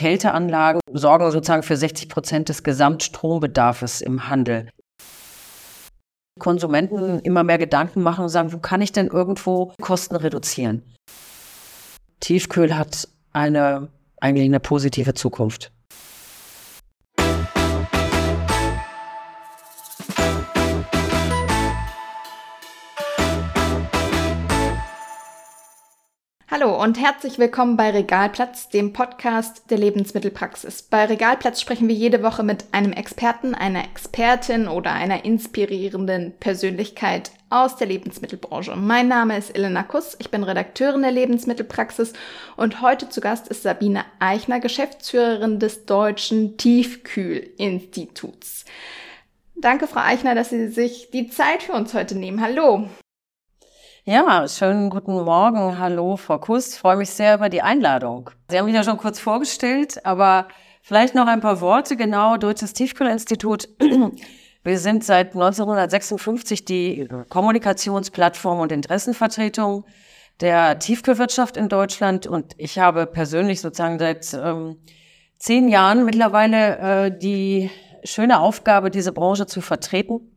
Kälteanlagen sorgen sozusagen für 60 Prozent des Gesamtstrombedarfs im Handel. Konsumenten immer mehr Gedanken machen und sagen, wo kann ich denn irgendwo Kosten reduzieren? Tiefkühl hat eine eigentlich eine positive Zukunft. Hallo und herzlich willkommen bei Regalplatz, dem Podcast der Lebensmittelpraxis. Bei Regalplatz sprechen wir jede Woche mit einem Experten, einer Expertin oder einer inspirierenden Persönlichkeit aus der Lebensmittelbranche. Mein Name ist Elena Kuss, ich bin Redakteurin der Lebensmittelpraxis und heute zu Gast ist Sabine Eichner, Geschäftsführerin des Deutschen Tiefkühlinstituts. Danke, Frau Eichner, dass Sie sich die Zeit für uns heute nehmen. Hallo. Ja, schönen guten Morgen. Hallo, Frau Kuss. Ich freue mich sehr über die Einladung. Sie haben mich ja schon kurz vorgestellt, aber vielleicht noch ein paar Worte. Genau, Deutsches Tiefkühlinstitut. Wir sind seit 1956 die Kommunikationsplattform und Interessenvertretung der Tiefkühlwirtschaft in Deutschland und ich habe persönlich sozusagen seit ähm, zehn Jahren mittlerweile äh, die schöne Aufgabe, diese Branche zu vertreten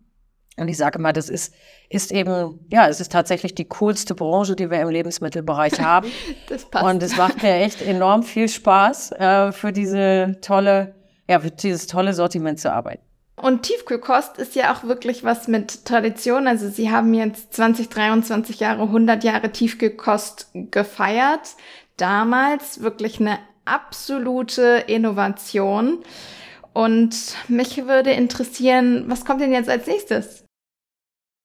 und ich sage mal, das ist, ist eben, ja, es ist tatsächlich die coolste Branche, die wir im Lebensmittelbereich haben. das passt. Und es macht mir echt enorm viel Spaß, äh, für diese tolle, ja, für dieses tolle Sortiment zu arbeiten. Und Tiefkühlkost ist ja auch wirklich was mit Tradition. Also Sie haben jetzt 20, 23 Jahre, 100 Jahre Tiefkühlkost gefeiert. Damals wirklich eine absolute Innovation. Und mich würde interessieren, was kommt denn jetzt als nächstes?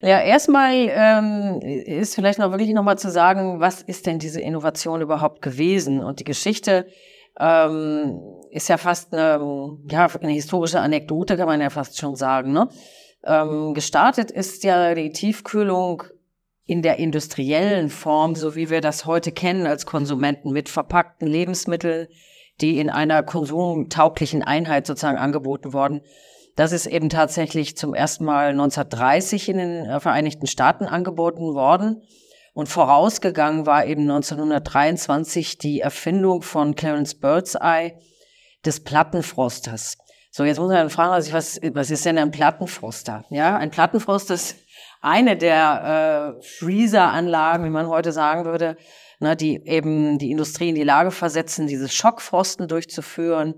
Ja, erstmal ähm, ist vielleicht noch wirklich nochmal zu sagen, was ist denn diese Innovation überhaupt gewesen? Und die Geschichte ähm, ist ja fast eine, ja, eine historische Anekdote, kann man ja fast schon sagen. Ne? Ähm, gestartet ist ja die Tiefkühlung in der industriellen Form, so wie wir das heute kennen als Konsumenten, mit verpackten Lebensmitteln, die in einer konsumtauglichen Einheit sozusagen angeboten worden das ist eben tatsächlich zum ersten Mal 1930 in den äh, Vereinigten Staaten angeboten worden. Und vorausgegangen war eben 1923 die Erfindung von Clarence Birdseye des Plattenfrosters. So, jetzt muss man fragen, also was, was ist denn ein Plattenfroster? Ja, ein Plattenfroster ist eine der äh, Freezer-Anlagen, wie man heute sagen würde, ne, die eben die Industrie in die Lage versetzen, dieses Schockfrosten durchzuführen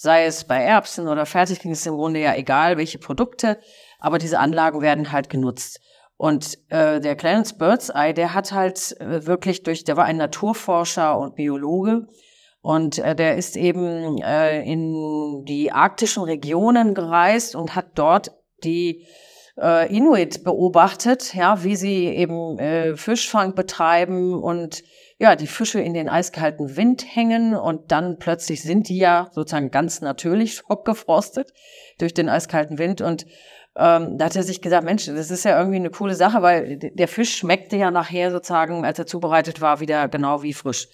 sei es bei Erbsen oder Fertiggerichten, ist im Grunde ja egal, welche Produkte, aber diese Anlagen werden halt genutzt. Und äh, der Clarence Birdseye, der hat halt äh, wirklich durch, der war ein Naturforscher und Biologe und äh, der ist eben äh, in die arktischen Regionen gereist und hat dort die äh, Inuit beobachtet, ja, wie sie eben äh, Fischfang betreiben und ja, die Fische in den eiskalten Wind hängen und dann plötzlich sind die ja sozusagen ganz natürlich schockgefrostet durch den eiskalten Wind und ähm, da hat er sich gesagt, Mensch, das ist ja irgendwie eine coole Sache, weil der Fisch schmeckte ja nachher sozusagen, als er zubereitet war, wieder genau wie frisch.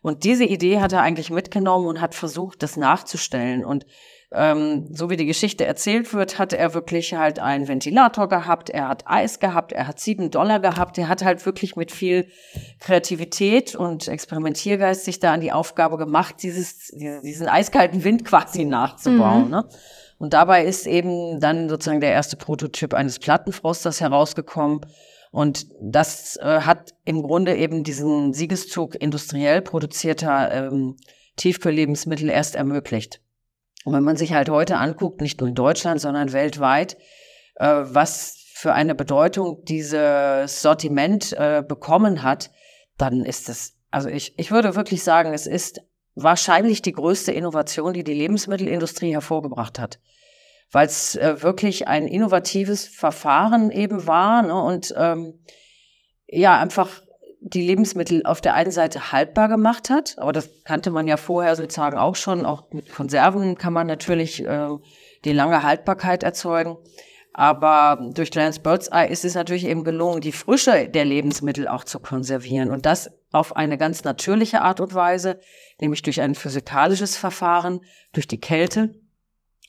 Und diese Idee hat er eigentlich mitgenommen und hat versucht, das nachzustellen. Und ähm, so wie die Geschichte erzählt wird, hat er wirklich halt einen Ventilator gehabt, er hat Eis gehabt, er hat sieben Dollar gehabt, er hat halt wirklich mit viel Kreativität und Experimentiergeist sich da an die Aufgabe gemacht, dieses, diesen eiskalten Wind quasi nachzubauen. Mhm. Ne? Und dabei ist eben dann sozusagen der erste Prototyp eines Plattenfrosters herausgekommen. Und das äh, hat im Grunde eben diesen Siegeszug industriell produzierter ähm, Tiefkühllebensmittel erst ermöglicht. Und wenn man sich halt heute anguckt, nicht nur in Deutschland, sondern weltweit, äh, was für eine Bedeutung dieses Sortiment äh, bekommen hat, dann ist es, also ich, ich würde wirklich sagen, es ist wahrscheinlich die größte Innovation, die die Lebensmittelindustrie hervorgebracht hat. Weil es äh, wirklich ein innovatives Verfahren eben war ne, und ähm, ja, einfach die Lebensmittel auf der einen Seite haltbar gemacht hat, aber das kannte man ja vorher sozusagen auch schon. Auch mit Konserven kann man natürlich äh, die lange Haltbarkeit erzeugen. Aber durch Clarence Birdseye ist es natürlich eben gelungen, die Frische der Lebensmittel auch zu konservieren. Und das auf eine ganz natürliche Art und Weise, nämlich durch ein physikalisches Verfahren, durch die Kälte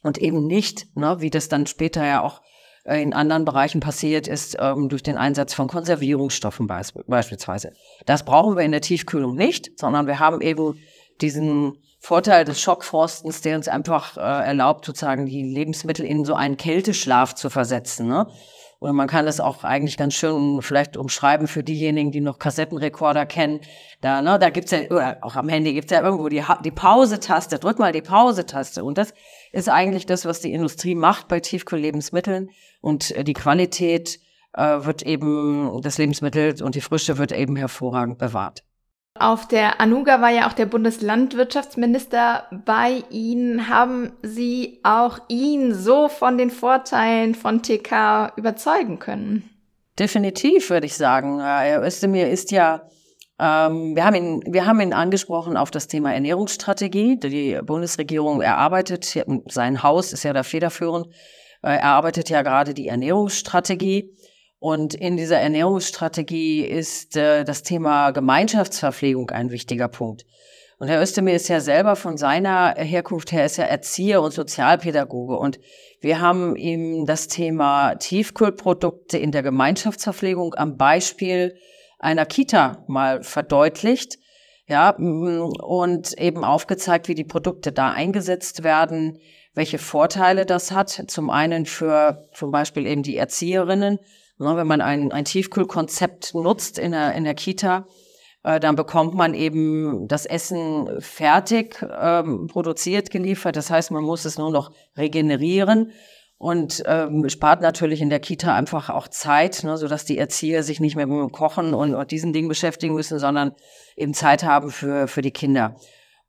und eben nicht, ne, wie das dann später ja auch in anderen Bereichen passiert ist, ähm, durch den Einsatz von Konservierungsstoffen beispielsweise. Das brauchen wir in der Tiefkühlung nicht, sondern wir haben eben diesen Vorteil des Schockforstens, der uns einfach äh, erlaubt, sozusagen die Lebensmittel in so einen Kälteschlaf zu versetzen. Ne? Oder man kann das auch eigentlich ganz schön vielleicht umschreiben für diejenigen, die noch Kassettenrekorder kennen. Da, ne, da gibt's ja, oder auch am Handy gibt's ja irgendwo die, die Pause-Taste. Drück mal die Pause-Taste. Und das ist eigentlich das, was die Industrie macht bei Tiefkühllebensmitteln. Und äh, die Qualität äh, wird eben, das Lebensmittel und die Frische wird eben hervorragend bewahrt. Auf der Anuga war ja auch der Bundeslandwirtschaftsminister bei Ihnen. Haben Sie auch ihn so von den Vorteilen von TK überzeugen können? Definitiv, würde ich sagen. Herr Özdemir ist ja, ähm, wir, haben ihn, wir haben ihn angesprochen auf das Thema Ernährungsstrategie. Die Bundesregierung erarbeitet, sein Haus ist ja da federführend, äh, erarbeitet ja gerade die Ernährungsstrategie. Und in dieser Ernährungsstrategie ist äh, das Thema Gemeinschaftsverpflegung ein wichtiger Punkt. Und Herr Özdemir ist ja selber von seiner Herkunft her, ist ja Erzieher und Sozialpädagoge. Und wir haben ihm das Thema Tiefkühlprodukte in der Gemeinschaftsverpflegung am Beispiel einer Kita mal verdeutlicht. Ja, und eben aufgezeigt, wie die Produkte da eingesetzt werden, welche Vorteile das hat. Zum einen für zum Beispiel eben die Erzieherinnen, Ne, wenn man ein, ein Tiefkühlkonzept nutzt in der, in der Kita, äh, dann bekommt man eben das Essen fertig ähm, produziert, geliefert. Das heißt, man muss es nur noch regenerieren und ähm, spart natürlich in der Kita einfach auch Zeit, ne, sodass die Erzieher sich nicht mehr mit dem Kochen und, und diesen Dingen beschäftigen müssen, sondern eben Zeit haben für, für die Kinder.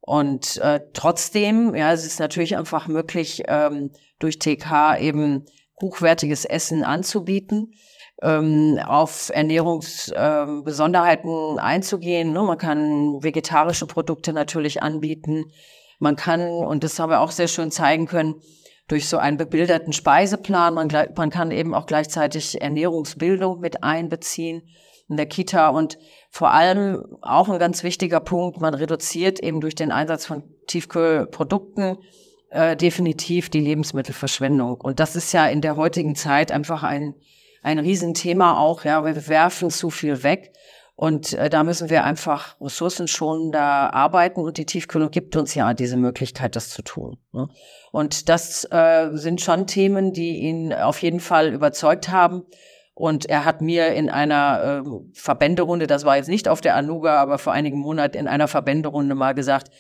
Und äh, trotzdem, ja, es ist natürlich einfach möglich, ähm, durch TK eben hochwertiges Essen anzubieten ähm, auf Ernährungsbesonderheiten ähm, einzugehen. Ne? Man kann vegetarische Produkte natürlich anbieten. Man kann, und das haben wir auch sehr schön zeigen können, durch so einen bebilderten Speiseplan, man, man kann eben auch gleichzeitig Ernährungsbildung mit einbeziehen in der Kita und vor allem auch ein ganz wichtiger Punkt, man reduziert eben durch den Einsatz von Tiefkühlprodukten äh, definitiv die Lebensmittelverschwendung. Und das ist ja in der heutigen Zeit einfach ein ein Riesenthema auch. Ja, wir werfen zu viel weg. Und äh, da müssen wir einfach ressourcenschonender arbeiten und die Tiefkühlung gibt uns ja diese Möglichkeit, das zu tun. Ne? Und das äh, sind schon Themen, die ihn auf jeden Fall überzeugt haben. Und er hat mir in einer äh, Verbänderunde, das war jetzt nicht auf der Anuga, aber vor einigen Monaten in einer Verbänderunde mal gesagt,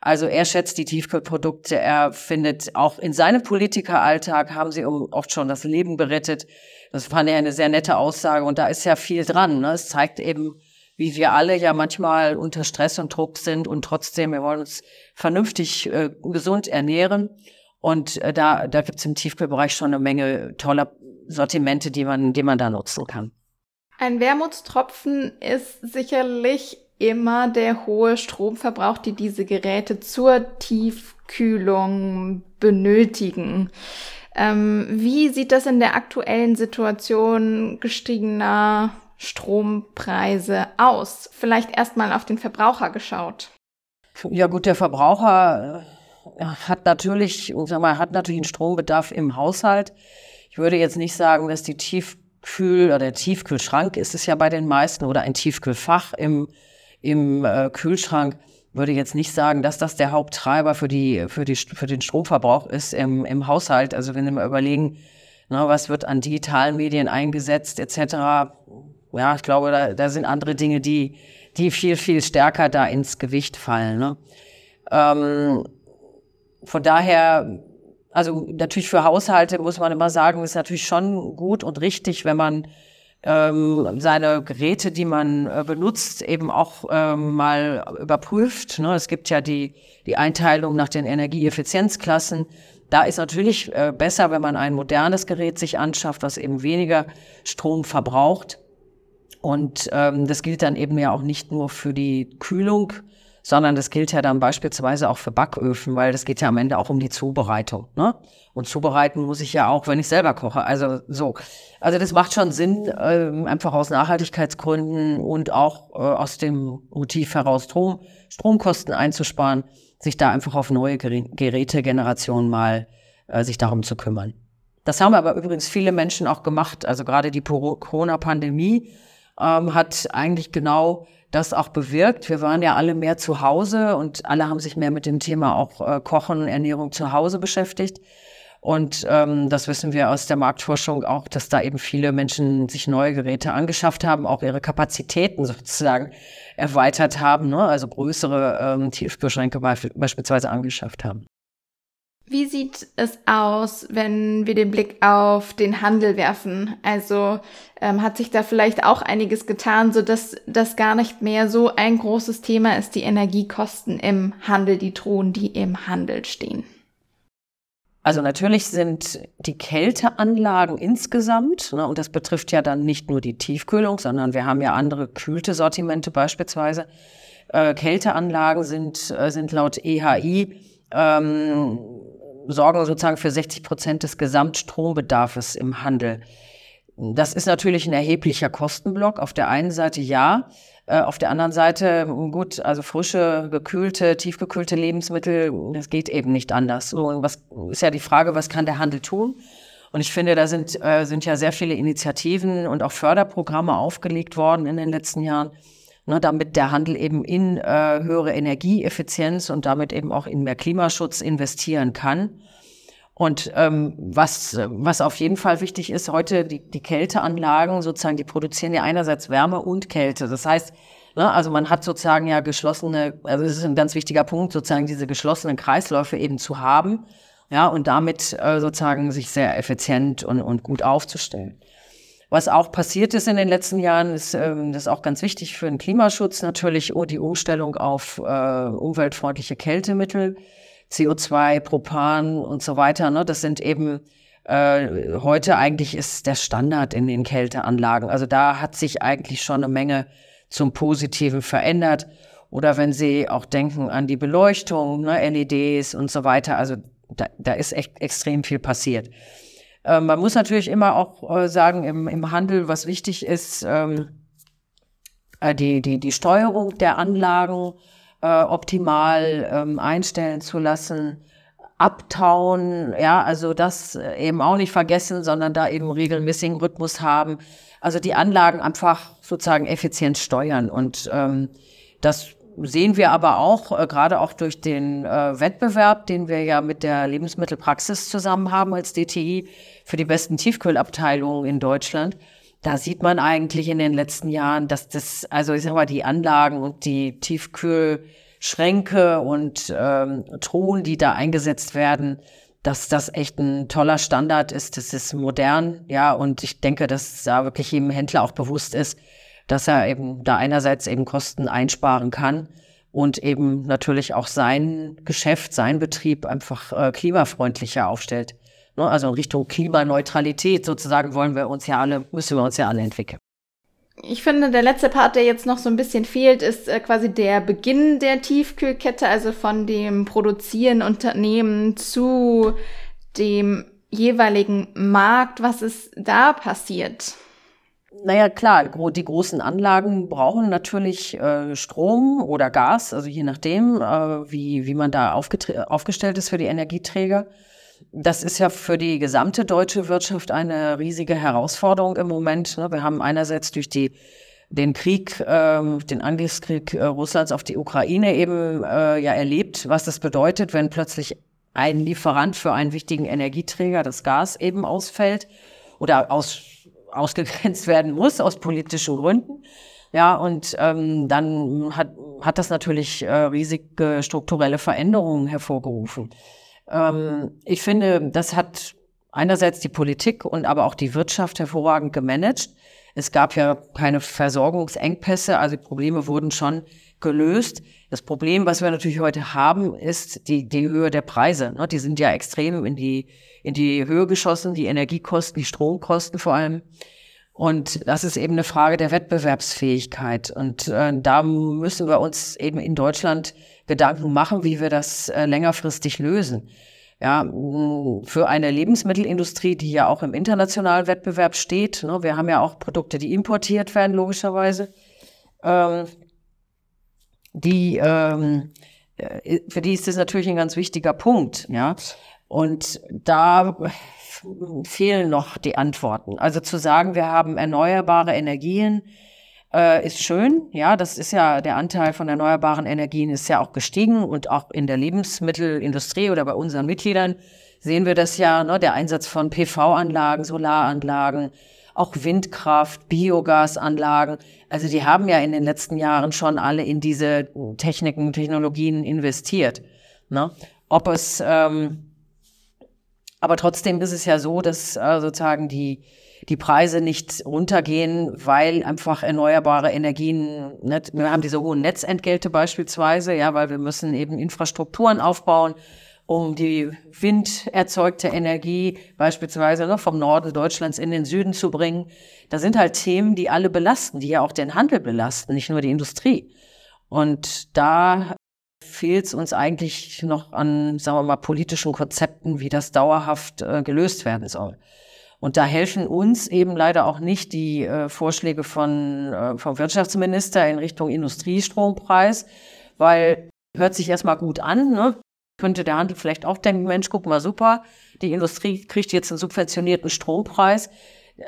also er schätzt die Tiefkühlprodukte, er findet auch in seinem Politikeralltag haben sie oft schon das Leben berettet. Das fand er eine sehr nette Aussage und da ist ja viel dran. Ne? Es zeigt eben, wie wir alle ja manchmal unter Stress und Druck sind und trotzdem, wir wollen uns vernünftig äh, gesund ernähren. Und äh, da, da gibt es im Tiefkühlbereich schon eine Menge toller Sortimente, die man, die man da nutzen kann. Ein Wermutstropfen ist sicherlich immer der hohe Stromverbrauch, die diese Geräte zur Tiefkühlung benötigen. Ähm, wie sieht das in der aktuellen Situation gestiegener Strompreise aus? Vielleicht erstmal auf den Verbraucher geschaut. Ja gut, der Verbraucher äh, hat natürlich, sag mal, hat natürlich einen Strombedarf im Haushalt. Ich würde jetzt nicht sagen, dass die Tiefkühl oder der Tiefkühlschrank ist es ja bei den meisten oder ein Tiefkühlfach im, im äh, Kühlschrank würde jetzt nicht sagen, dass das der Haupttreiber für, die, für, die, für den Stromverbrauch ist im, im Haushalt. Also wenn wir mal überlegen, na, was wird an digitalen Medien eingesetzt etc., ja, ich glaube, da, da sind andere Dinge, die, die viel, viel stärker da ins Gewicht fallen. Ne? Ähm, von daher, also natürlich für Haushalte muss man immer sagen, ist natürlich schon gut und richtig, wenn man ähm, seine Geräte, die man äh, benutzt, eben auch ähm, mal überprüft. Ne? Es gibt ja die, die Einteilung nach den Energieeffizienzklassen. Da ist natürlich äh, besser, wenn man ein modernes Gerät sich anschafft, was eben weniger Strom verbraucht. Und ähm, das gilt dann eben ja auch nicht nur für die Kühlung, sondern das gilt ja dann beispielsweise auch für Backöfen, weil das geht ja am Ende auch um die Zubereitung. Ne? Und zubereiten muss ich ja auch, wenn ich selber koche. Also so. Also das macht schon Sinn, äh, einfach aus Nachhaltigkeitsgründen und auch äh, aus dem Motiv heraus, Strom, Stromkosten einzusparen, sich da einfach auf neue Gerätegenerationen mal äh, sich darum zu kümmern. Das haben aber übrigens viele Menschen auch gemacht. Also gerade die Corona-Pandemie ähm, hat eigentlich genau das auch bewirkt. Wir waren ja alle mehr zu Hause und alle haben sich mehr mit dem Thema auch äh, Kochen, Ernährung zu Hause beschäftigt. Und ähm, das wissen wir aus der Marktforschung auch, dass da eben viele Menschen sich neue Geräte angeschafft haben, auch ihre Kapazitäten sozusagen erweitert haben, ne? also größere ähm, Tiefkühlschränke beispielsweise angeschafft haben. Wie sieht es aus, wenn wir den Blick auf den Handel werfen? Also ähm, hat sich da vielleicht auch einiges getan, so dass das gar nicht mehr so ein großes Thema ist, die Energiekosten im Handel, die Drohen, die im Handel stehen? Also natürlich sind die Kälteanlagen insgesamt, ne, und das betrifft ja dann nicht nur die Tiefkühlung, sondern wir haben ja andere kühlte Sortimente beispielsweise. Äh, Kälteanlagen sind, äh, sind laut EHI ähm, sorgen sozusagen für 60 Prozent des Gesamtstrombedarfs im Handel. Das ist natürlich ein erheblicher Kostenblock. Auf der einen Seite ja, äh, auf der anderen Seite gut, also frische, gekühlte, tiefgekühlte Lebensmittel, das geht eben nicht anders. So, was ist ja die Frage, was kann der Handel tun? Und ich finde, da sind, äh, sind ja sehr viele Initiativen und auch Förderprogramme aufgelegt worden in den letzten Jahren, ne, damit der Handel eben in äh, höhere Energieeffizienz und damit eben auch in mehr Klimaschutz investieren kann. Und ähm, was, was auf jeden Fall wichtig ist, heute die, die Kälteanlagen sozusagen, die produzieren ja einerseits Wärme und Kälte. Das heißt, ne, also man hat sozusagen ja geschlossene, also das ist ein ganz wichtiger Punkt, sozusagen diese geschlossenen Kreisläufe eben zu haben, ja, und damit äh, sozusagen sich sehr effizient und, und gut aufzustellen. Was auch passiert ist in den letzten Jahren, ist, ähm, das ist auch ganz wichtig für den Klimaschutz natürlich, oh, die Umstellung auf äh, umweltfreundliche Kältemittel. CO2, Propan und so weiter. Ne? Das sind eben äh, heute eigentlich ist der Standard in den Kälteanlagen. Also da hat sich eigentlich schon eine Menge zum Positiven verändert. Oder wenn Sie auch denken an die Beleuchtung, ne, LEDs und so weiter. Also da, da ist echt extrem viel passiert. Ähm, man muss natürlich immer auch äh, sagen, im, im Handel, was wichtig ist, ähm, äh, die, die, die Steuerung der Anlagen, äh, optimal ähm, einstellen zu lassen, abtauen, ja, also das eben auch nicht vergessen, sondern da eben regelmäßigen Rhythmus haben. Also die Anlagen einfach sozusagen effizient steuern und ähm, das sehen wir aber auch, äh, gerade auch durch den äh, Wettbewerb, den wir ja mit der Lebensmittelpraxis zusammen haben als DTI für die besten Tiefkühlabteilungen in Deutschland da sieht man eigentlich in den letzten Jahren, dass das, also ich sag mal, die Anlagen und die Tiefkühlschränke und ähm, Truhen, die da eingesetzt werden, dass das echt ein toller Standard ist. Das ist modern, ja, und ich denke, dass da wirklich jedem Händler auch bewusst ist, dass er eben da einerseits eben Kosten einsparen kann und eben natürlich auch sein Geschäft, sein Betrieb einfach äh, klimafreundlicher aufstellt. Ne? Also in Richtung Klimaneutralität sozusagen wollen wir uns ja alle, müssen wir uns ja alle entwickeln. Ich finde, der letzte Part, der jetzt noch so ein bisschen fehlt, ist äh, quasi der Beginn der Tiefkühlkette, also von dem produzierenden Unternehmen zu dem jeweiligen Markt. Was ist da passiert? Naja, klar, die großen Anlagen brauchen natürlich äh, Strom oder Gas, also je nachdem, äh, wie, wie man da aufgestellt ist für die Energieträger. Das ist ja für die gesamte deutsche Wirtschaft eine riesige Herausforderung im Moment. Ne? Wir haben einerseits durch die den Krieg, äh, den Angriffskrieg äh, Russlands auf die Ukraine eben äh, ja erlebt, was das bedeutet, wenn plötzlich ein Lieferant für einen wichtigen Energieträger, das Gas, eben ausfällt oder aus, ausgegrenzt werden muss aus politischen Gründen. Ja, und ähm, dann hat, hat das natürlich äh, riesige strukturelle Veränderungen hervorgerufen. Ähm, ich finde, das hat einerseits die Politik und aber auch die Wirtschaft hervorragend gemanagt. Es gab ja keine Versorgungsengpässe, also Probleme wurden schon gelöst. Das Problem, was wir natürlich heute haben, ist die, die Höhe der Preise. Ne? Die sind ja extrem in die, in die Höhe geschossen, die Energiekosten, die Stromkosten vor allem. Und das ist eben eine Frage der Wettbewerbsfähigkeit. Und äh, da müssen wir uns eben in Deutschland Gedanken machen, wie wir das äh, längerfristig lösen. Ja, für eine Lebensmittelindustrie, die ja auch im internationalen Wettbewerb steht. Ne, wir haben ja auch Produkte, die importiert werden, logischerweise. Ähm, die, ähm, äh, für die ist das natürlich ein ganz wichtiger Punkt. Ja, und da fehlen noch die Antworten. Also zu sagen, wir haben erneuerbare Energien, äh, ist schön. Ja, das ist ja der Anteil von erneuerbaren Energien ist ja auch gestiegen und auch in der Lebensmittelindustrie oder bei unseren Mitgliedern sehen wir das ja, ne, der Einsatz von PV-Anlagen, Solaranlagen, auch Windkraft, Biogasanlagen. Also die haben ja in den letzten Jahren schon alle in diese Techniken, Technologien investiert. Ne? Ob es, ähm, aber trotzdem ist es ja so, dass äh, sozusagen die die Preise nicht runtergehen, weil einfach erneuerbare Energien, ne, wir haben diese hohen Netzentgelte beispielsweise, ja, weil wir müssen eben Infrastrukturen aufbauen, um die winderzeugte Energie beispielsweise ne, vom Norden Deutschlands in den Süden zu bringen. Da sind halt Themen, die alle belasten, die ja auch den Handel belasten, nicht nur die Industrie. Und da fehlt es uns eigentlich noch an, sagen wir mal, politischen Konzepten, wie das dauerhaft äh, gelöst werden soll. Und da helfen uns eben leider auch nicht die äh, Vorschläge von, äh, vom Wirtschaftsminister in Richtung Industriestrompreis, weil hört sich erstmal gut an, ne? könnte der Handel vielleicht auch denken, Mensch, guck mal, super, die Industrie kriegt jetzt einen subventionierten Strompreis.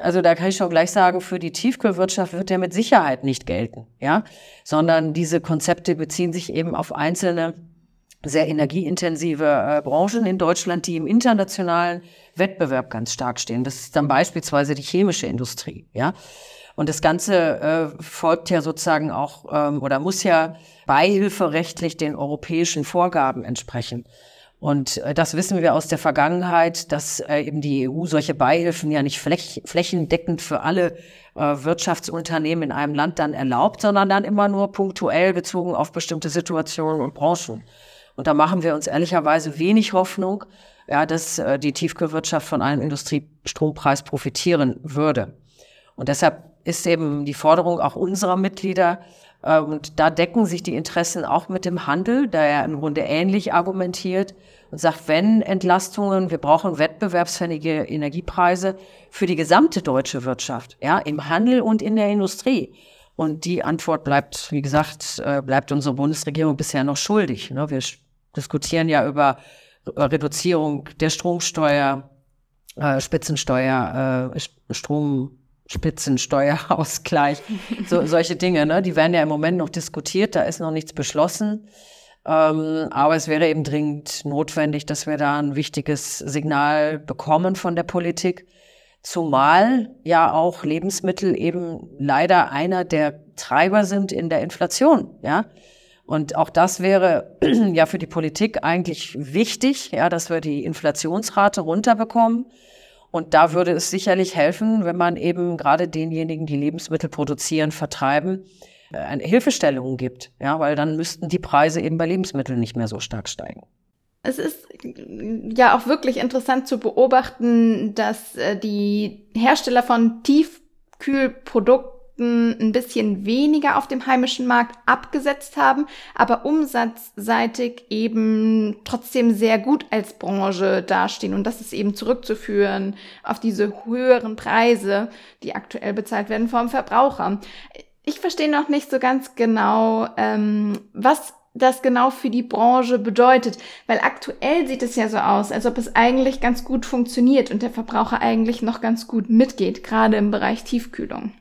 Also da kann ich schon gleich sagen, für die Tiefkühlwirtschaft wird der mit Sicherheit nicht gelten, ja, sondern diese Konzepte beziehen sich eben auf einzelne sehr energieintensive äh, Branchen in Deutschland, die im internationalen Wettbewerb ganz stark stehen. Das ist dann beispielsweise die chemische Industrie, ja. Und das Ganze äh, folgt ja sozusagen auch ähm, oder muss ja beihilferechtlich den europäischen Vorgaben entsprechen. Und äh, das wissen wir aus der Vergangenheit, dass äh, eben die EU solche Beihilfen ja nicht fläch flächendeckend für alle äh, Wirtschaftsunternehmen in einem Land dann erlaubt, sondern dann immer nur punktuell bezogen auf bestimmte Situationen und Branchen. Und da machen wir uns ehrlicherweise wenig Hoffnung, ja, dass äh, die Tiefkühlwirtschaft von einem Industriestrompreis profitieren würde. Und deshalb ist eben die Forderung auch unserer Mitglieder, äh, und da decken sich die Interessen auch mit dem Handel, der ja im Grunde ähnlich argumentiert und sagt, wenn Entlastungen, wir brauchen wettbewerbsfähige Energiepreise für die gesamte deutsche Wirtschaft, ja, im Handel und in der Industrie. Und die Antwort bleibt, wie gesagt, äh, bleibt unsere Bundesregierung bisher noch schuldig. Ne? Wir diskutieren ja über Reduzierung der Stromsteuer, äh, Spitzensteuer, äh, Stromspitzensteuerausgleich, so, solche Dinge, ne? die werden ja im Moment noch diskutiert, da ist noch nichts beschlossen. Ähm, aber es wäre eben dringend notwendig, dass wir da ein wichtiges Signal bekommen von der Politik. Zumal ja auch Lebensmittel eben leider einer der Treiber sind in der Inflation, ja. Und auch das wäre ja für die Politik eigentlich wichtig, ja, dass wir die Inflationsrate runterbekommen. Und da würde es sicherlich helfen, wenn man eben gerade denjenigen, die Lebensmittel produzieren, vertreiben, äh, eine Hilfestellung gibt, ja, weil dann müssten die Preise eben bei Lebensmitteln nicht mehr so stark steigen. Es ist ja auch wirklich interessant zu beobachten, dass äh, die Hersteller von Tiefkühlprodukten ein bisschen weniger auf dem heimischen Markt abgesetzt haben, aber umsatzseitig eben trotzdem sehr gut als Branche dastehen. Und das ist eben zurückzuführen auf diese höheren Preise, die aktuell bezahlt werden vom Verbraucher. Ich verstehe noch nicht so ganz genau, ähm, was das genau für die Branche bedeutet, weil aktuell sieht es ja so aus, als ob es eigentlich ganz gut funktioniert und der Verbraucher eigentlich noch ganz gut mitgeht, gerade im Bereich Tiefkühlung.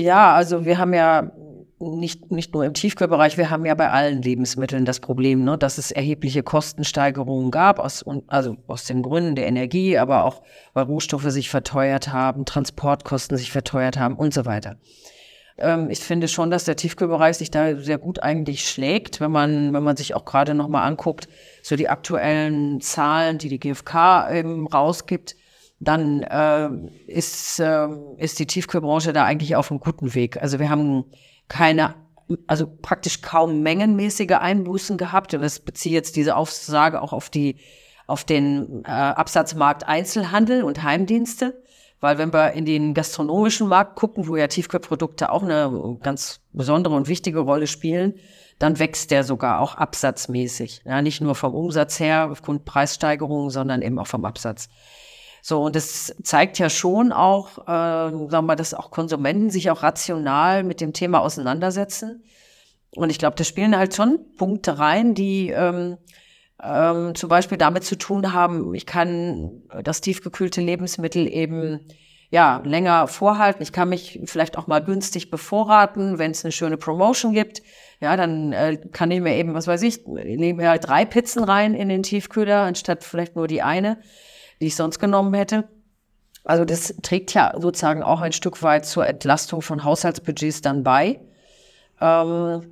Ja, also wir haben ja nicht, nicht nur im Tiefkühlbereich, wir haben ja bei allen Lebensmitteln das Problem, ne, dass es erhebliche Kostensteigerungen gab, aus, also aus den Gründen der Energie, aber auch weil Rohstoffe sich verteuert haben, Transportkosten sich verteuert haben und so weiter. Ähm, ich finde schon, dass der Tiefkühlbereich sich da sehr gut eigentlich schlägt, wenn man, wenn man sich auch gerade nochmal anguckt, so die aktuellen Zahlen, die die GfK eben rausgibt dann äh, ist, äh, ist die Tiefkühlbranche da eigentlich auf einem guten Weg. Also wir haben keine, also praktisch kaum mengenmäßige Einbußen gehabt. Und das bezieht jetzt diese Aussage auch auf die, auf den äh, Absatzmarkt Einzelhandel und Heimdienste. Weil wenn wir in den gastronomischen Markt gucken, wo ja Tiefkühlprodukte auch eine ganz besondere und wichtige Rolle spielen, dann wächst der sogar auch absatzmäßig. Ja, nicht nur vom Umsatz her aufgrund Preissteigerungen, sondern eben auch vom Absatz. So, und das zeigt ja schon auch, äh, sagen wir mal, dass auch Konsumenten sich auch rational mit dem Thema auseinandersetzen. Und ich glaube, da spielen halt schon Punkte rein, die ähm, ähm, zum Beispiel damit zu tun haben, ich kann das tiefgekühlte Lebensmittel eben ja, länger vorhalten. Ich kann mich vielleicht auch mal günstig bevorraten, wenn es eine schöne Promotion gibt. Ja, dann äh, kann ich mir eben, was weiß ich, nehme mir halt drei Pizzen rein in den Tiefkühler, anstatt vielleicht nur die eine, die ich sonst genommen hätte. Also das trägt ja sozusagen auch ein Stück weit zur Entlastung von Haushaltsbudgets dann bei. Ähm,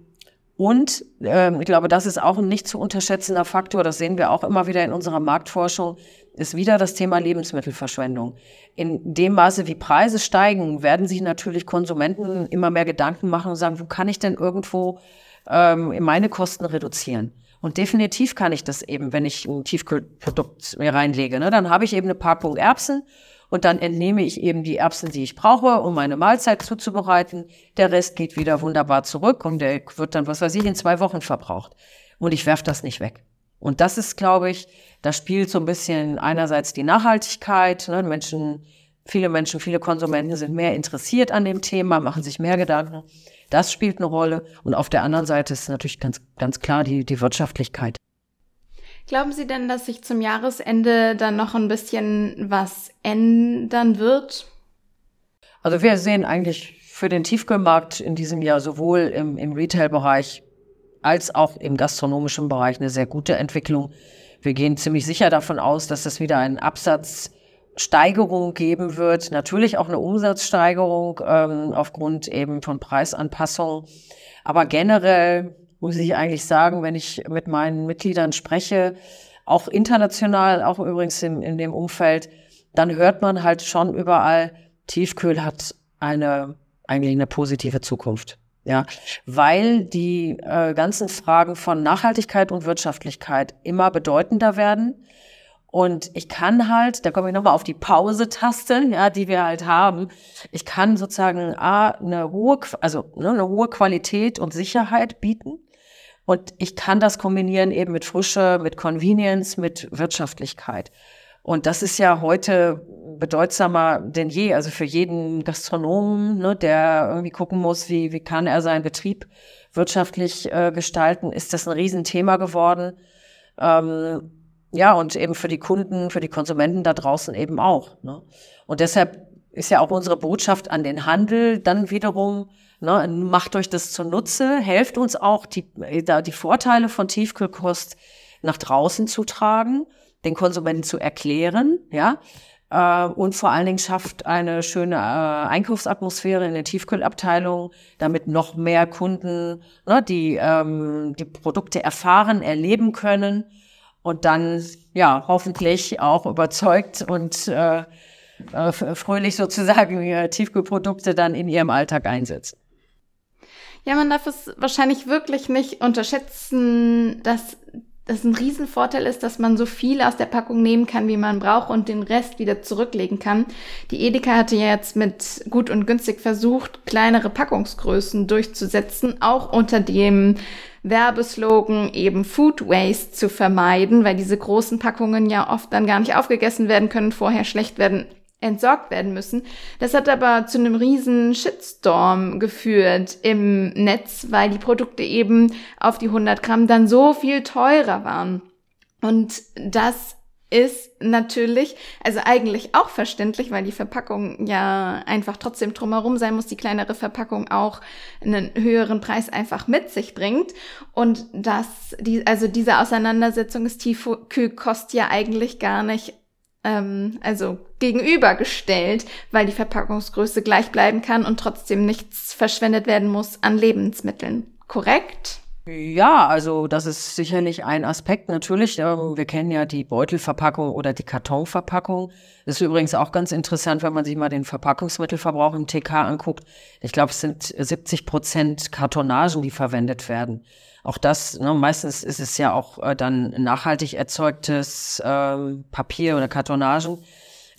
und ähm, ich glaube, das ist auch ein nicht zu unterschätzender Faktor, das sehen wir auch immer wieder in unserer Marktforschung, ist wieder das Thema Lebensmittelverschwendung. In dem Maße, wie Preise steigen, werden sich natürlich Konsumenten immer mehr Gedanken machen und sagen, wo kann ich denn irgendwo ähm, meine Kosten reduzieren? Und definitiv kann ich das eben, wenn ich ein Tiefkühlprodukt mir reinlege. Ne? Dann habe ich eben eine Packung Erbsen und dann entnehme ich eben die Erbsen, die ich brauche, um meine Mahlzeit zuzubereiten. Der Rest geht wieder wunderbar zurück und der wird dann, was weiß ich, in zwei Wochen verbraucht. Und ich werfe das nicht weg. Und das ist, glaube ich, da spielt so ein bisschen einerseits die Nachhaltigkeit. Ne? Menschen, viele Menschen, viele Konsumenten sind mehr interessiert an dem Thema, machen sich mehr Gedanken. Das spielt eine Rolle. Und auf der anderen Seite ist natürlich ganz, ganz klar die, die Wirtschaftlichkeit. Glauben Sie denn, dass sich zum Jahresende dann noch ein bisschen was ändern wird? Also wir sehen eigentlich für den Tiefkühlmarkt in diesem Jahr sowohl im, im Retail-Bereich als auch im gastronomischen Bereich eine sehr gute Entwicklung. Wir gehen ziemlich sicher davon aus, dass es wieder eine Absatzsteigerung geben wird. Natürlich auch eine Umsatzsteigerung ähm, aufgrund eben von Preisanpassungen. Aber generell muss ich eigentlich sagen, wenn ich mit meinen Mitgliedern spreche, auch international, auch übrigens in, in dem Umfeld, dann hört man halt schon überall, Tiefkühl hat eine eigentlich eine positive Zukunft. Ja, weil die äh, ganzen Fragen von Nachhaltigkeit und Wirtschaftlichkeit immer bedeutender werden. Und ich kann halt, da komme ich nochmal auf die Pause-Taste, ja, die wir halt haben. Ich kann sozusagen A, eine hohe, also ne, eine hohe Qualität und Sicherheit bieten. Und ich kann das kombinieren eben mit Frische, mit Convenience, mit Wirtschaftlichkeit. Und das ist ja heute bedeutsamer denn je. Also für jeden Gastronomen, ne, der irgendwie gucken muss, wie, wie kann er seinen Betrieb wirtschaftlich äh, gestalten, ist das ein Riesenthema geworden. Ähm, ja, und eben für die Kunden, für die Konsumenten da draußen eben auch. Ne? Und deshalb ist ja auch unsere Botschaft an den Handel dann wiederum, ne, macht euch das zunutze, helft uns auch, die, da die Vorteile von Tiefkühlkost nach draußen zu tragen den Konsumenten zu erklären, ja, äh, und vor allen Dingen schafft eine schöne äh, Einkaufsatmosphäre in der Tiefkühlabteilung, damit noch mehr Kunden ne, die ähm, die Produkte erfahren, erleben können und dann ja hoffentlich auch überzeugt und äh, äh, fröhlich sozusagen äh, Tiefkühlprodukte dann in ihrem Alltag einsetzen. Ja, man darf es wahrscheinlich wirklich nicht unterschätzen, dass das ein Riesenvorteil ist, dass man so viel aus der Packung nehmen kann, wie man braucht und den Rest wieder zurücklegen kann. Die Edeka hatte ja jetzt mit gut und günstig versucht, kleinere Packungsgrößen durchzusetzen, auch unter dem Werbeslogan eben Food Waste zu vermeiden, weil diese großen Packungen ja oft dann gar nicht aufgegessen werden können, vorher schlecht werden entsorgt werden müssen. Das hat aber zu einem riesen Shitstorm geführt im Netz, weil die Produkte eben auf die 100 Gramm dann so viel teurer waren. Und das ist natürlich, also eigentlich auch verständlich, weil die Verpackung ja einfach trotzdem drumherum sein muss, die kleinere Verpackung auch einen höheren Preis einfach mit sich bringt. Und das, die, also diese Auseinandersetzung ist Tiefkühlkost ja eigentlich gar nicht ähm, also gegenübergestellt, weil die Verpackungsgröße gleich bleiben kann und trotzdem nichts verschwendet werden muss an Lebensmitteln. Korrekt? Ja, also das ist sicherlich ein Aspekt. Natürlich, ähm, wir kennen ja die Beutelverpackung oder die Kartonverpackung. Das ist übrigens auch ganz interessant, wenn man sich mal den Verpackungsmittelverbrauch im TK anguckt. Ich glaube, es sind 70 Prozent Kartonagen, die verwendet werden. Auch das, ne, meistens ist es ja auch äh, dann nachhaltig erzeugtes ähm, Papier oder Kartonagen.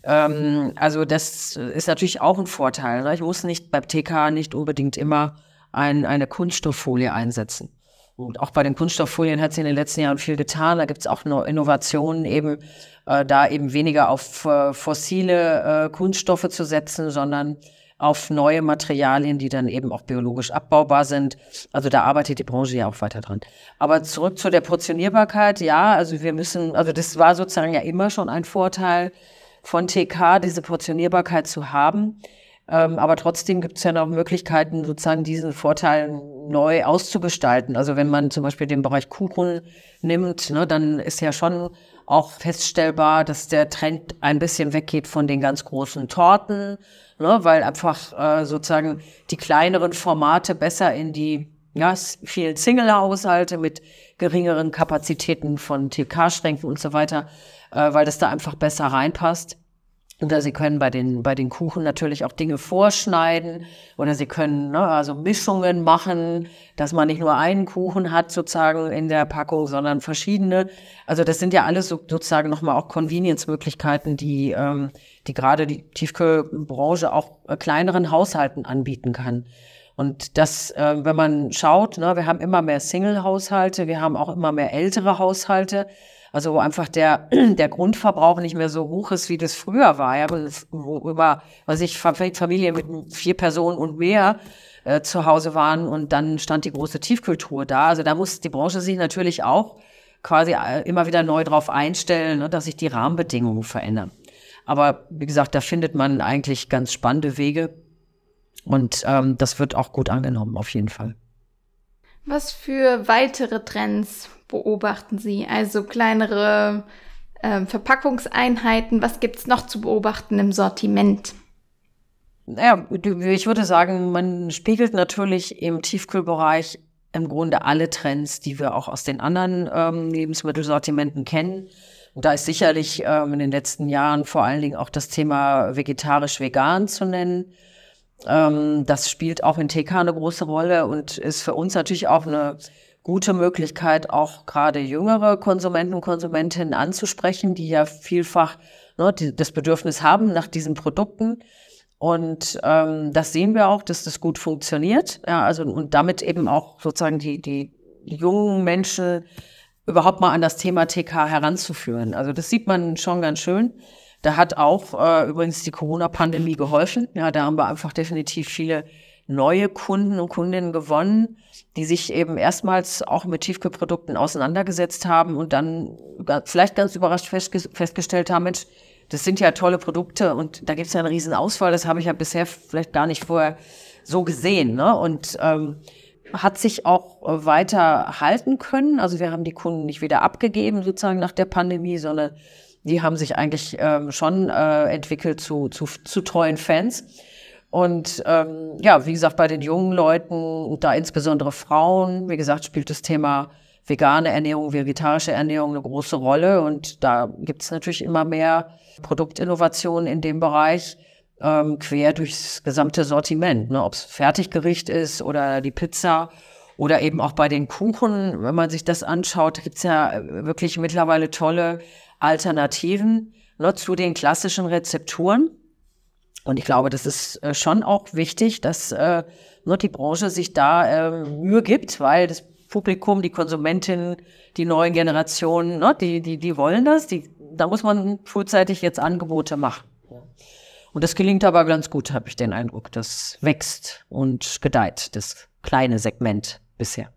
Ähm, also das ist natürlich auch ein Vorteil. Ne? Ich muss nicht beim TK nicht unbedingt immer ein, eine Kunststofffolie einsetzen. Und auch bei den Kunststofffolien hat sich in den letzten Jahren viel getan. Da gibt es auch noch Innovationen, eben äh, da eben weniger auf äh, fossile äh, Kunststoffe zu setzen, sondern auf neue Materialien, die dann eben auch biologisch abbaubar sind. Also da arbeitet die Branche ja auch weiter dran. Aber zurück zu der Portionierbarkeit, ja, also wir müssen, also das war sozusagen ja immer schon ein Vorteil von TK, diese Portionierbarkeit zu haben. Ähm, aber trotzdem gibt es ja noch Möglichkeiten, sozusagen diesen Vorteil neu auszugestalten. Also wenn man zum Beispiel den Bereich Kuchen nimmt, ne, dann ist ja schon auch feststellbar, dass der Trend ein bisschen weggeht von den ganz großen Torten, ne, weil einfach äh, sozusagen die kleineren Formate besser in die ja, vielen Single-Haushalte mit geringeren Kapazitäten von TK-Schränken und so weiter, äh, weil das da einfach besser reinpasst. Oder Sie können bei den, bei den Kuchen natürlich auch Dinge vorschneiden oder Sie können ne, also Mischungen machen, dass man nicht nur einen Kuchen hat sozusagen in der Packung, sondern verschiedene. Also das sind ja alles so, sozusagen nochmal auch Convenience-Möglichkeiten, die, ähm, die gerade die Tiefkühlbranche auch äh, kleineren Haushalten anbieten kann. Und das, äh, wenn man schaut, ne, wir haben immer mehr Single-Haushalte, wir haben auch immer mehr ältere Haushalte. Also wo einfach der, der Grundverbrauch nicht mehr so hoch ist, wie das früher war. Ja, wo über, was ich, Familien mit vier Personen und mehr äh, zu Hause waren und dann stand die große Tiefkultur da. Also da muss die Branche sich natürlich auch quasi äh, immer wieder neu drauf einstellen, ne, dass sich die Rahmenbedingungen verändern. Aber wie gesagt, da findet man eigentlich ganz spannende Wege. Und ähm, das wird auch gut angenommen, auf jeden Fall. Was für weitere Trends beobachten Sie? Also kleinere äh, Verpackungseinheiten. Was gibt es noch zu beobachten im Sortiment? Naja, ich würde sagen, man spiegelt natürlich im Tiefkühlbereich im Grunde alle Trends, die wir auch aus den anderen ähm, Lebensmittelsortimenten kennen. Und da ist sicherlich ähm, in den letzten Jahren vor allen Dingen auch das Thema vegetarisch-vegan zu nennen. Ähm, das spielt auch in TK eine große Rolle und ist für uns natürlich auch eine gute Möglichkeit, auch gerade jüngere Konsumenten und Konsumentinnen anzusprechen, die ja vielfach ne, die, das Bedürfnis haben nach diesen Produkten. Und ähm, das sehen wir auch, dass das gut funktioniert. Ja, also und damit eben auch sozusagen die, die jungen Menschen überhaupt mal an das Thema TK heranzuführen. Also das sieht man schon ganz schön. Da hat auch äh, übrigens die Corona-Pandemie geholfen. Ja, da haben wir einfach definitiv viele neue Kunden und Kundinnen gewonnen, die sich eben erstmals auch mit Tiefkühlprodukten auseinandergesetzt haben und dann vielleicht ganz überrascht festgestellt haben, Mensch, das sind ja tolle Produkte und da gibt es ja einen riesen Ausfall. Das habe ich ja bisher vielleicht gar nicht vorher so gesehen. Ne? Und ähm, hat sich auch weiter halten können. Also wir haben die Kunden nicht wieder abgegeben sozusagen nach der Pandemie, sondern die haben sich eigentlich ähm, schon äh, entwickelt zu, zu, zu treuen Fans. Und ähm, ja, wie gesagt, bei den jungen Leuten, da insbesondere Frauen, wie gesagt, spielt das Thema vegane Ernährung, vegetarische Ernährung eine große Rolle. Und da gibt es natürlich immer mehr Produktinnovationen in dem Bereich, ähm, quer durchs gesamte Sortiment. Ne? Ob es Fertiggericht ist oder die Pizza oder eben auch bei den Kuchen, wenn man sich das anschaut, gibt's ja wirklich mittlerweile tolle Alternativen ne, zu den klassischen Rezepturen. Und ich glaube, das ist äh, schon auch wichtig, dass äh, die Branche sich da äh, Mühe gibt, weil das Publikum, die Konsumentinnen, die neuen Generationen, ne, die, die, die wollen das. Die, da muss man frühzeitig jetzt Angebote machen. Und das gelingt aber ganz gut, habe ich den Eindruck. Das wächst und gedeiht, das kleine Segment bisher.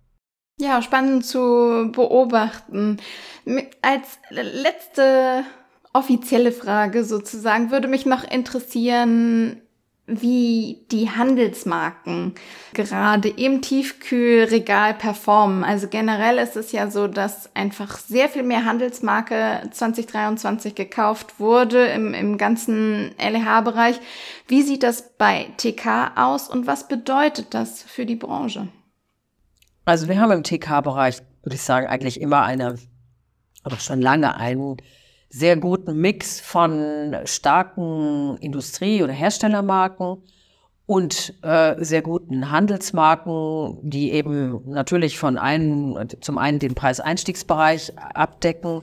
Ja, spannend zu beobachten. Als letzte offizielle Frage sozusagen würde mich noch interessieren, wie die Handelsmarken gerade im Tiefkühlregal performen. Also generell ist es ja so, dass einfach sehr viel mehr Handelsmarke 2023 gekauft wurde im, im ganzen LEH-Bereich. Wie sieht das bei TK aus und was bedeutet das für die Branche? Also wir haben im TK-Bereich, würde ich sagen, eigentlich immer eine, oder schon lange einen sehr guten Mix von starken Industrie- oder Herstellermarken und äh, sehr guten Handelsmarken, die eben natürlich von einem, zum einen den Preiseinstiegsbereich abdecken,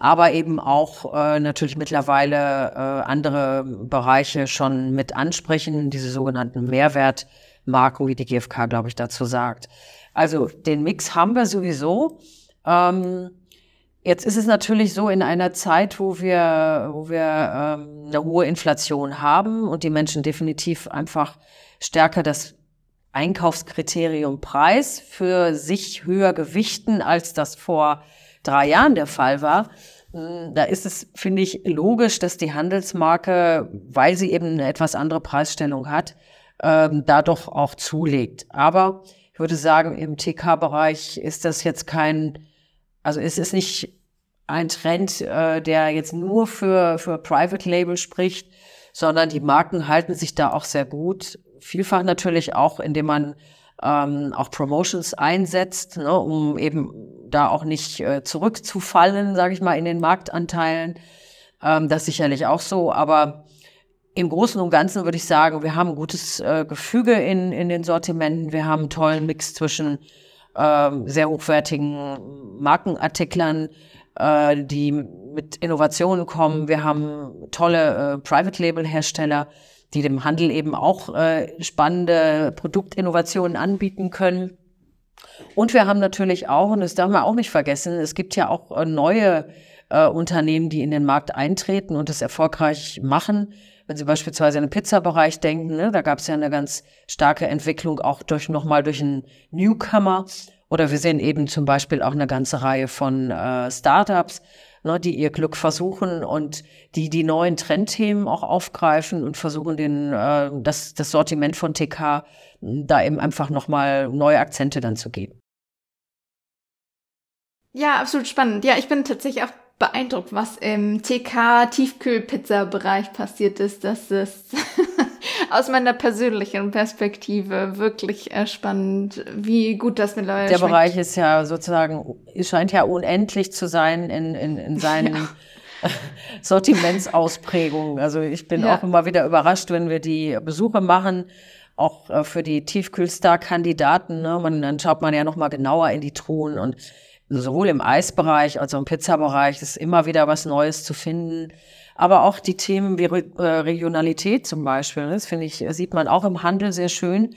aber eben auch äh, natürlich mittlerweile äh, andere Bereiche schon mit ansprechen, diese sogenannten Mehrwertmarken, wie die GfK, glaube ich, dazu sagt. Also den Mix haben wir sowieso. Ähm, jetzt ist es natürlich so in einer Zeit, wo wir, wo wir ähm, eine hohe Inflation haben und die Menschen definitiv einfach stärker das Einkaufskriterium Preis für sich höher gewichten, als das vor drei Jahren der Fall war, hm, da ist es, finde ich, logisch, dass die Handelsmarke, weil sie eben eine etwas andere Preisstellung hat, ähm, da doch auch zulegt. Aber ich würde sagen, im TK-Bereich ist das jetzt kein, also es ist nicht ein Trend, äh, der jetzt nur für, für Private Label spricht, sondern die Marken halten sich da auch sehr gut. Vielfach natürlich auch, indem man ähm, auch Promotions einsetzt, ne, um eben da auch nicht äh, zurückzufallen, sage ich mal, in den Marktanteilen. Ähm, das sicherlich auch so, aber im Großen und Ganzen würde ich sagen, wir haben ein gutes äh, Gefüge in, in den Sortimenten. Wir haben einen tollen Mix zwischen ähm, sehr hochwertigen Markenartiklern, äh, die mit Innovationen kommen. Wir haben tolle äh, Private-Label-Hersteller, die dem Handel eben auch äh, spannende Produktinnovationen anbieten können. Und wir haben natürlich auch, und das darf man auch nicht vergessen, es gibt ja auch äh, neue äh, Unternehmen, die in den Markt eintreten und es erfolgreich machen. Wenn Sie beispielsweise in den Pizzabereich denken, ne, da gab es ja eine ganz starke Entwicklung auch durch nochmal durch einen Newcomer. Oder wir sehen eben zum Beispiel auch eine ganze Reihe von äh, Startups, ne, die ihr Glück versuchen und die die neuen Trendthemen auch aufgreifen und versuchen, den, äh, das, das Sortiment von TK da eben einfach nochmal neue Akzente dann zu geben. Ja, absolut spannend. Ja, ich bin tatsächlich auch beeindruckt, was im TK-Tiefkühlpizza-Bereich passiert ist. Das ist aus meiner persönlichen Perspektive wirklich spannend, wie gut das mittlerweile Der schmeckt. Bereich ist ja sozusagen, es scheint ja unendlich zu sein in, in, in seinen ja. Sortimentsausprägungen. Also ich bin ja. auch immer wieder überrascht, wenn wir die Besuche machen, auch äh, für die Tiefkühlstar-Kandidaten. Ne? Man, dann schaut man ja noch mal genauer in die Truhen und sowohl im Eisbereich als auch im Pizzabereich ist immer wieder was Neues zu finden. Aber auch die Themen wie Re äh, Regionalität zum Beispiel, das finde ich, sieht man auch im Handel sehr schön,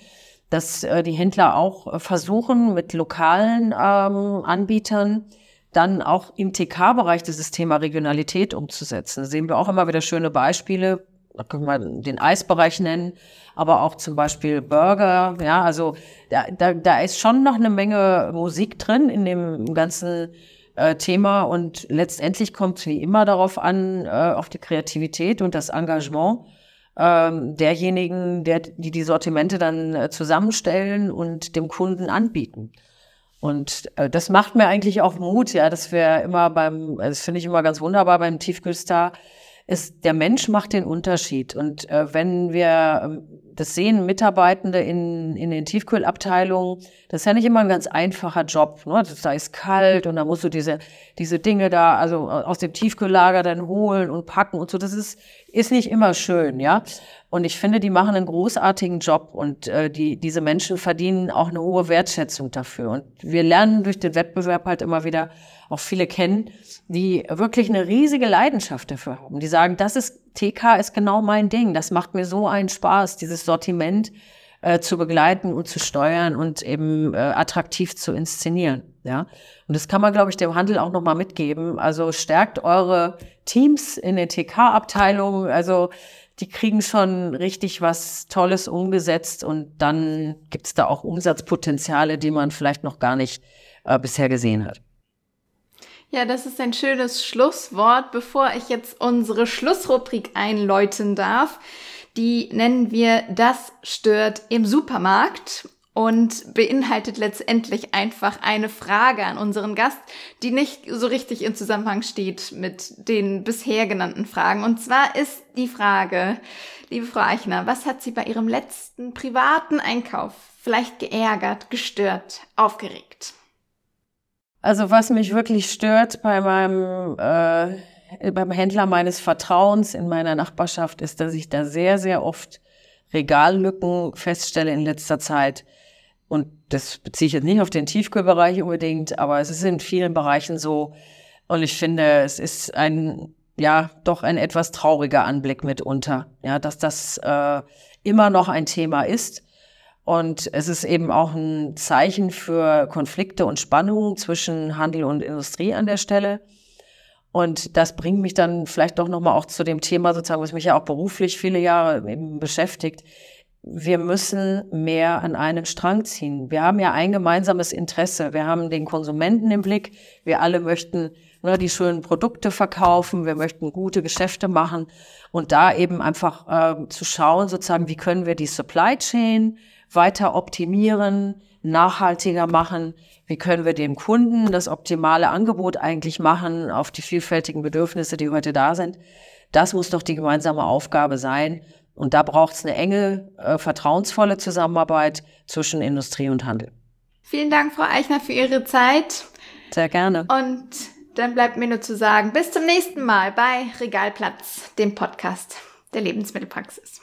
dass äh, die Händler auch äh, versuchen, mit lokalen ähm, Anbietern dann auch im TK-Bereich dieses Thema Regionalität umzusetzen. Da sehen wir auch immer wieder schöne Beispiele. Da können wir den Eisbereich nennen, aber auch zum Beispiel Burger. Ja, also da, da, da ist schon noch eine Menge Musik drin in dem ganzen äh, Thema und letztendlich kommt es wie immer darauf an, äh, auf die Kreativität und das Engagement ähm, derjenigen, der, die die Sortimente dann äh, zusammenstellen und dem Kunden anbieten. Und äh, das macht mir eigentlich auch Mut, ja, dass wir immer beim, das finde ich immer ganz wunderbar beim Tiefkühlstar, ist, der Mensch macht den Unterschied. Und äh, wenn wir ähm, das sehen, Mitarbeitende in, in den Tiefkühlabteilungen, das ist ja nicht immer ein ganz einfacher Job. Ne? Da ist kalt und da musst du diese, diese Dinge da, also aus dem Tiefkühllager dann holen und packen und so. Das ist, ist nicht immer schön, ja. Und ich finde, die machen einen großartigen Job und äh, die, diese Menschen verdienen auch eine hohe Wertschätzung dafür. Und wir lernen durch den Wettbewerb halt immer wieder auch viele kennen, die wirklich eine riesige Leidenschaft dafür haben. Die sagen, das ist, TK ist genau mein Ding. Das macht mir so einen Spaß, dieses Sortiment äh, zu begleiten und zu steuern und eben äh, attraktiv zu inszenieren. Ja, und das kann man, glaube ich, dem Handel auch nochmal mitgeben. Also stärkt eure Teams in den TK-Abteilungen. Also die kriegen schon richtig was Tolles umgesetzt und dann gibt's da auch Umsatzpotenziale, die man vielleicht noch gar nicht äh, bisher gesehen hat. Ja, das ist ein schönes Schlusswort, bevor ich jetzt unsere Schlussrubrik einläuten darf. Die nennen wir Das stört im Supermarkt und beinhaltet letztendlich einfach eine Frage an unseren Gast, die nicht so richtig in Zusammenhang steht mit den bisher genannten Fragen. Und zwar ist die Frage, liebe Frau Eichner, was hat Sie bei Ihrem letzten privaten Einkauf vielleicht geärgert, gestört, aufgeregt? Also was mich wirklich stört bei meinem äh, beim Händler meines Vertrauens in meiner Nachbarschaft ist, dass ich da sehr sehr oft Regallücken feststelle in letzter Zeit und das beziehe ich jetzt nicht auf den Tiefkühlbereich unbedingt, aber es ist in vielen Bereichen so. Und ich finde, es ist ein, ja, doch ein etwas trauriger Anblick mitunter, ja, dass das äh, immer noch ein Thema ist. Und es ist eben auch ein Zeichen für Konflikte und Spannungen zwischen Handel und Industrie an der Stelle. Und das bringt mich dann vielleicht doch nochmal auch zu dem Thema sozusagen, was mich ja auch beruflich viele Jahre eben beschäftigt wir müssen mehr an einem Strang ziehen. Wir haben ja ein gemeinsames Interesse. Wir haben den Konsumenten im Blick. Wir alle möchten ne, die schönen Produkte verkaufen, wir möchten gute Geschäfte machen und da eben einfach äh, zu schauen, sozusagen, wie können wir die Supply Chain weiter optimieren, nachhaltiger machen, wie können wir dem Kunden das optimale Angebot eigentlich machen auf die vielfältigen Bedürfnisse, die heute da sind. Das muss doch die gemeinsame Aufgabe sein. Und da braucht es eine enge, äh, vertrauensvolle Zusammenarbeit zwischen Industrie und Handel. Vielen Dank, Frau Eichner, für Ihre Zeit. Sehr gerne. Und dann bleibt mir nur zu sagen, bis zum nächsten Mal bei Regalplatz, dem Podcast der Lebensmittelpraxis.